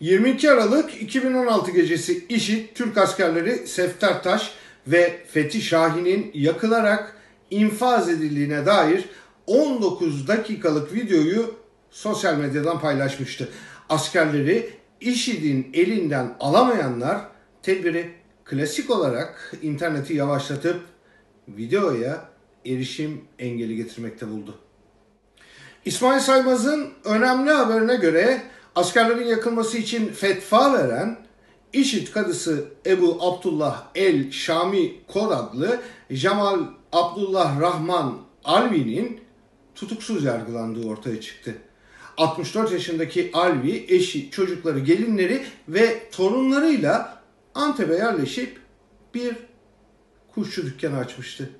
22 Aralık 2016 gecesi IŞİD Türk askerleri Sefter Taş ve Fethi Şahin'in yakılarak infaz edildiğine dair 19 dakikalık videoyu sosyal medyadan paylaşmıştı. Askerleri IŞİD'in elinden alamayanlar tedbiri klasik olarak interneti yavaşlatıp videoya erişim engeli getirmekte buldu. İsmail Saymaz'ın önemli haberine göre askerlerin yakılması için fetva veren İşit kadısı Ebu Abdullah El Şami Kod adlı Cemal Abdullah Rahman Alvi'nin tutuksuz yargılandığı ortaya çıktı. 64 yaşındaki Alvi eşi, çocukları, gelinleri ve torunlarıyla Antep'e yerleşip bir kuşçu dükkanı açmıştı.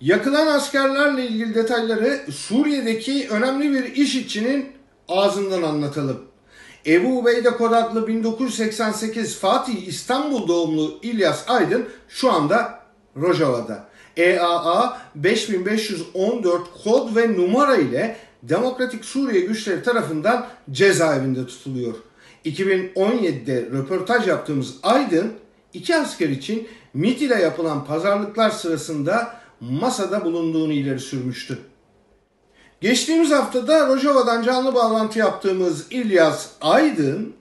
Yakılan askerlerle ilgili detayları Suriye'deki önemli bir işitçinin ağzından anlatalım. Ebu Ubeyde Kod adlı 1988 Fatih İstanbul doğumlu İlyas Aydın şu anda Rojava'da. EAA 5514 kod ve numara ile Demokratik Suriye güçleri tarafından cezaevinde tutuluyor. 2017'de röportaj yaptığımız Aydın iki asker için MIT ile yapılan pazarlıklar sırasında masada bulunduğunu ileri sürmüştü. Geçtiğimiz haftada Rojava'dan canlı bağlantı yaptığımız İlyas Aydın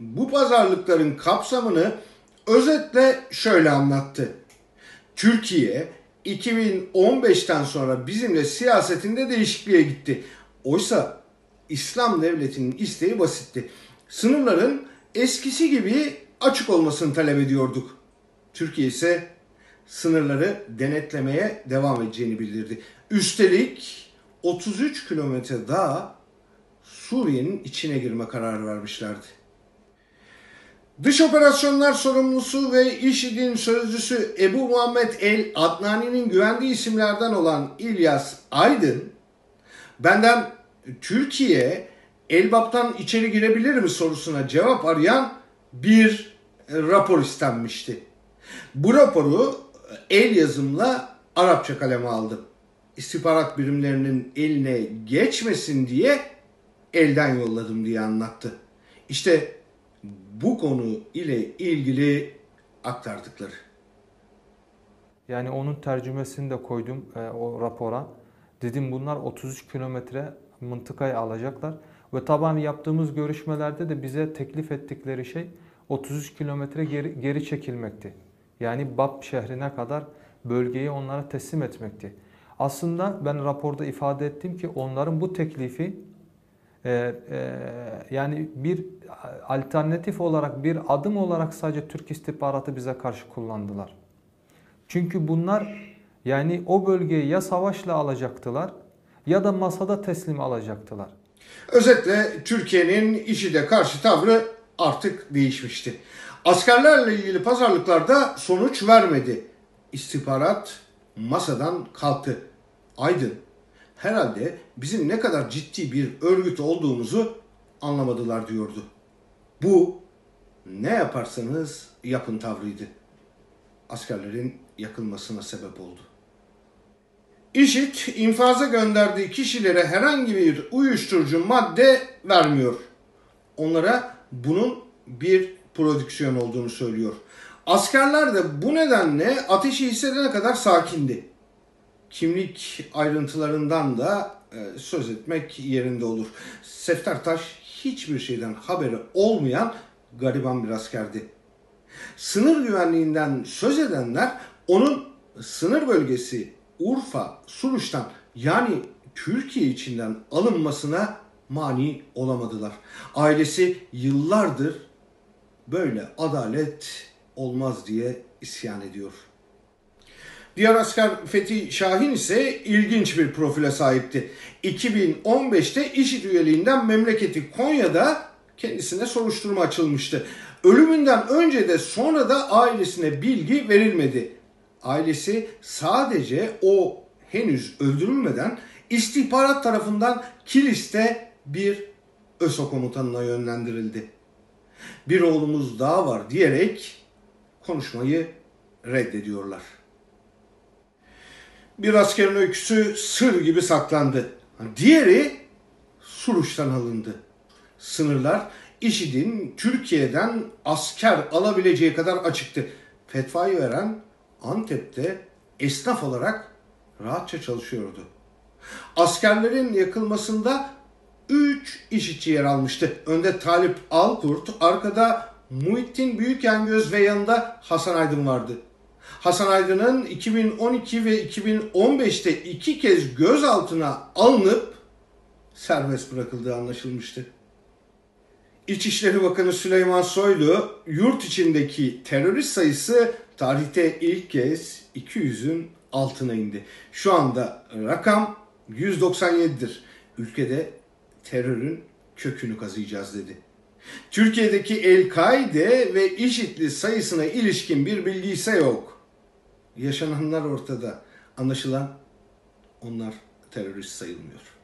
bu pazarlıkların kapsamını özetle şöyle anlattı. Türkiye 2015'ten sonra bizimle siyasetinde değişikliğe gitti. Oysa İslam devletinin isteği basitti. Sınırların eskisi gibi açık olmasını talep ediyorduk. Türkiye ise sınırları denetlemeye devam edeceğini bildirdi. Üstelik 33 kilometre daha Suriye'nin içine girme kararı vermişlerdi. Dış operasyonlar sorumlusu ve IŞİD'in sözcüsü Ebu Muhammed El Adnani'nin güvendiği isimlerden olan İlyas Aydın, benden Türkiye Elbap'tan içeri girebilir mi sorusuna cevap arayan bir rapor istenmişti. Bu raporu el yazımla Arapça kaleme aldım. İstihbarat birimlerinin eline geçmesin diye elden yolladım diye anlattı. İşte bu konu ile ilgili aktardıkları. Yani onun tercümesini de koydum e, o rapora. Dedim bunlar 33 kilometre mıntıkayı alacaklar. Ve taban yaptığımız görüşmelerde de bize teklif ettikleri şey 33 kilometre geri, geri çekilmekti. Yani Bab şehrine kadar bölgeyi onlara teslim etmekti. Aslında ben raporda ifade ettim ki onların bu teklifi e, e, yani bir alternatif olarak bir adım olarak sadece Türk istihbaratı bize karşı kullandılar. Çünkü bunlar yani o bölgeyi ya savaşla alacaktılar ya da masada teslim alacaktılar. Özetle Türkiye'nin IŞİD'e karşı tavrı artık değişmişti. Askerlerle ilgili pazarlıklarda sonuç vermedi. İstihbarat masadan kalktı. Aydın herhalde bizim ne kadar ciddi bir örgüt olduğumuzu anlamadılar diyordu. Bu ne yaparsanız yapın tavrıydı. Askerlerin yakılmasına sebep oldu. IŞİD infaza gönderdiği kişilere herhangi bir uyuşturucu madde vermiyor. Onlara bunun bir prodüksiyon olduğunu söylüyor. Askerler de bu nedenle ateşi hissedene kadar sakindi. Kimlik ayrıntılarından da e, söz etmek yerinde olur. Sefter Taş hiçbir şeyden haberi olmayan gariban bir askerdi. Sınır güvenliğinden söz edenler onun sınır bölgesi Urfa, Suruç'tan yani Türkiye içinden alınmasına mani olamadılar. Ailesi yıllardır böyle adalet olmaz diye isyan ediyor. Diğer asker Fethi Şahin ise ilginç bir profile sahipti. 2015'te IŞİD üyeliğinden memleketi Konya'da kendisine soruşturma açılmıştı. Ölümünden önce de sonra da ailesine bilgi verilmedi. Ailesi sadece o henüz öldürülmeden istihbarat tarafından Kilis'te bir ÖSO komutanına yönlendirildi. Bir oğlumuz daha var diyerek konuşmayı reddediyorlar. Bir askerin öyküsü sır gibi saklandı. Diğeri Suruç'tan alındı. Sınırlar IŞİD'in Türkiye'den asker alabileceği kadar açıktı. Fetvayı veren Antep'te esnaf olarak rahatça çalışıyordu. Askerlerin yakılmasında 3 işitçi yer almıştı. Önde Talip Alkurt, arkada Muhittin Büyükengöz ve yanında Hasan Aydın vardı. Hasan Aydın'ın 2012 ve 2015'te iki kez gözaltına alınıp serbest bırakıldığı anlaşılmıştı. İçişleri Bakanı Süleyman Soylu yurt içindeki terörist sayısı tarihte ilk kez 200'ün altına indi. Şu anda rakam 197'dir. Ülkede terörün kökünü kazıyacağız dedi. Türkiye'deki El-Kaide ve IŞİD'li sayısına ilişkin bir bilgi ise yok. Yaşananlar ortada. Anlaşılan onlar terörist sayılmıyor.